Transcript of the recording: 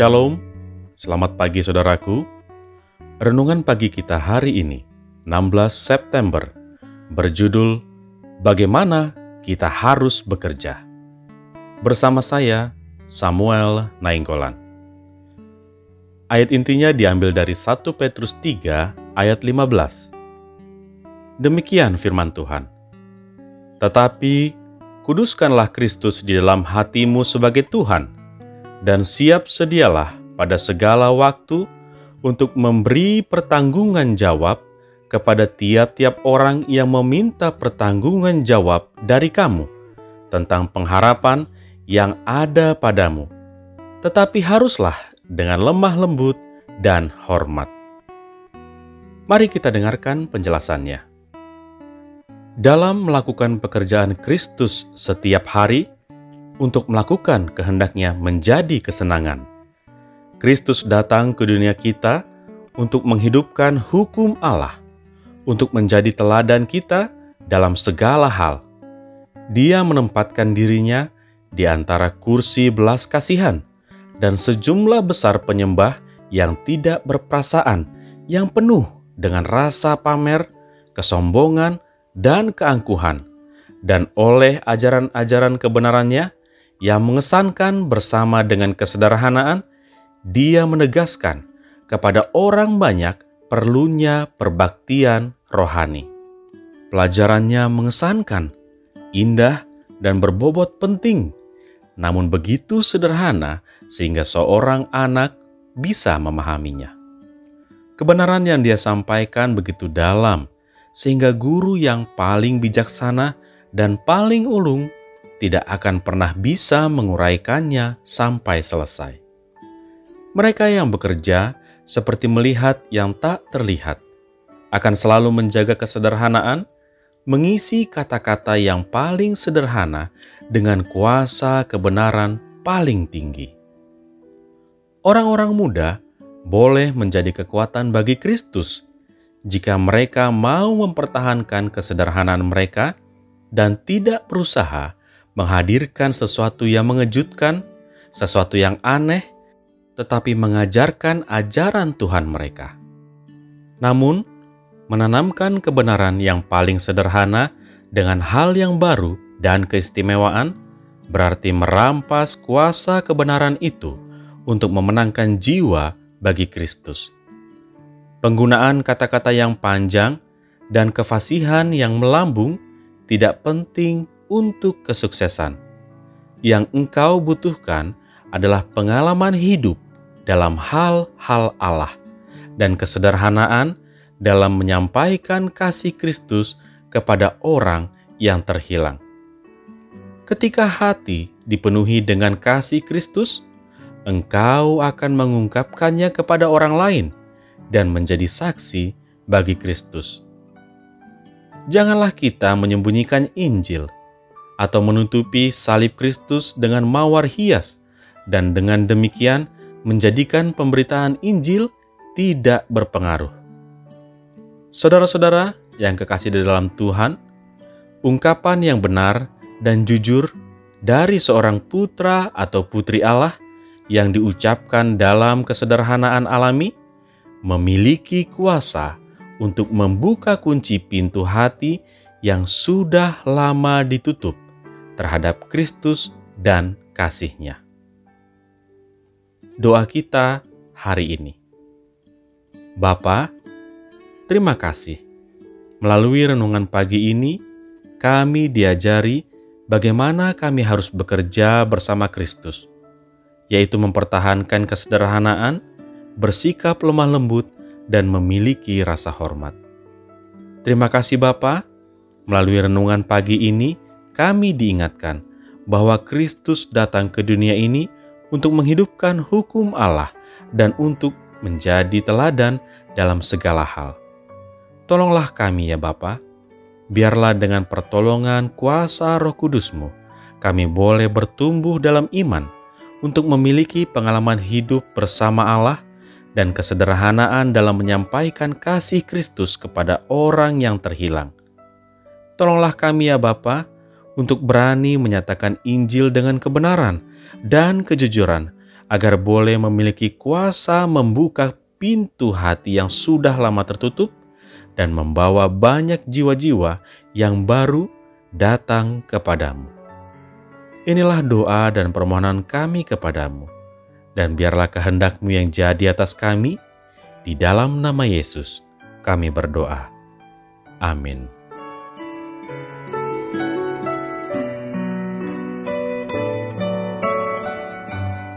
Shalom, selamat pagi saudaraku. Renungan pagi kita hari ini, 16 September, berjudul Bagaimana Kita Harus Bekerja. Bersama saya, Samuel Nainggolan. Ayat intinya diambil dari 1 Petrus 3 ayat 15. Demikian firman Tuhan. Tetapi kuduskanlah Kristus di dalam hatimu sebagai Tuhan, dan siap sedialah pada segala waktu untuk memberi pertanggungan jawab kepada tiap-tiap orang yang meminta pertanggungan jawab dari kamu tentang pengharapan yang ada padamu, tetapi haruslah dengan lemah lembut dan hormat. Mari kita dengarkan penjelasannya. Dalam melakukan pekerjaan Kristus setiap hari, untuk melakukan kehendaknya menjadi kesenangan. Kristus datang ke dunia kita untuk menghidupkan hukum Allah, untuk menjadi teladan kita dalam segala hal. Dia menempatkan dirinya di antara kursi belas kasihan dan sejumlah besar penyembah yang tidak berperasaan, yang penuh dengan rasa pamer, kesombongan, dan keangkuhan. Dan oleh ajaran-ajaran kebenarannya, yang mengesankan bersama dengan kesederhanaan, dia menegaskan kepada orang banyak perlunya perbaktian rohani. Pelajarannya mengesankan, indah, dan berbobot penting, namun begitu sederhana sehingga seorang anak bisa memahaminya. Kebenaran yang dia sampaikan begitu dalam, sehingga guru yang paling bijaksana dan paling ulung tidak akan pernah bisa menguraikannya sampai selesai. Mereka yang bekerja seperti melihat yang tak terlihat, akan selalu menjaga kesederhanaan, mengisi kata-kata yang paling sederhana dengan kuasa kebenaran paling tinggi. Orang-orang muda boleh menjadi kekuatan bagi Kristus jika mereka mau mempertahankan kesederhanaan mereka dan tidak berusaha menghadirkan sesuatu yang mengejutkan, sesuatu yang aneh, tetapi mengajarkan ajaran Tuhan mereka. Namun, menanamkan kebenaran yang paling sederhana dengan hal yang baru dan keistimewaan berarti merampas kuasa kebenaran itu untuk memenangkan jiwa bagi Kristus. Penggunaan kata-kata yang panjang dan kefasihan yang melambung tidak penting untuk kesuksesan. Yang engkau butuhkan adalah pengalaman hidup dalam hal-hal Allah dan kesederhanaan dalam menyampaikan kasih Kristus kepada orang yang terhilang. Ketika hati dipenuhi dengan kasih Kristus, engkau akan mengungkapkannya kepada orang lain dan menjadi saksi bagi Kristus. Janganlah kita menyembunyikan Injil atau menutupi salib Kristus dengan mawar hias, dan dengan demikian menjadikan pemberitaan Injil tidak berpengaruh. Saudara-saudara yang kekasih di dalam Tuhan, ungkapan yang benar dan jujur dari seorang putra atau putri Allah yang diucapkan dalam kesederhanaan alami memiliki kuasa untuk membuka kunci pintu hati yang sudah lama ditutup terhadap Kristus dan kasihnya. Doa kita hari ini. Bapa, terima kasih. Melalui renungan pagi ini, kami diajari bagaimana kami harus bekerja bersama Kristus, yaitu mempertahankan kesederhanaan, bersikap lemah lembut, dan memiliki rasa hormat. Terima kasih Bapa. Melalui renungan pagi ini, kami diingatkan bahwa Kristus datang ke dunia ini untuk menghidupkan hukum Allah dan untuk menjadi teladan dalam segala hal. Tolonglah kami ya Bapa, biarlah dengan pertolongan kuasa roh kudusmu, kami boleh bertumbuh dalam iman untuk memiliki pengalaman hidup bersama Allah dan kesederhanaan dalam menyampaikan kasih Kristus kepada orang yang terhilang. Tolonglah kami ya Bapa, untuk berani menyatakan Injil dengan kebenaran dan kejujuran, agar boleh memiliki kuasa membuka pintu hati yang sudah lama tertutup dan membawa banyak jiwa-jiwa yang baru datang kepadamu. Inilah doa dan permohonan kami kepadamu, dan biarlah kehendakmu yang jadi atas kami, di dalam nama Yesus kami berdoa. Amin.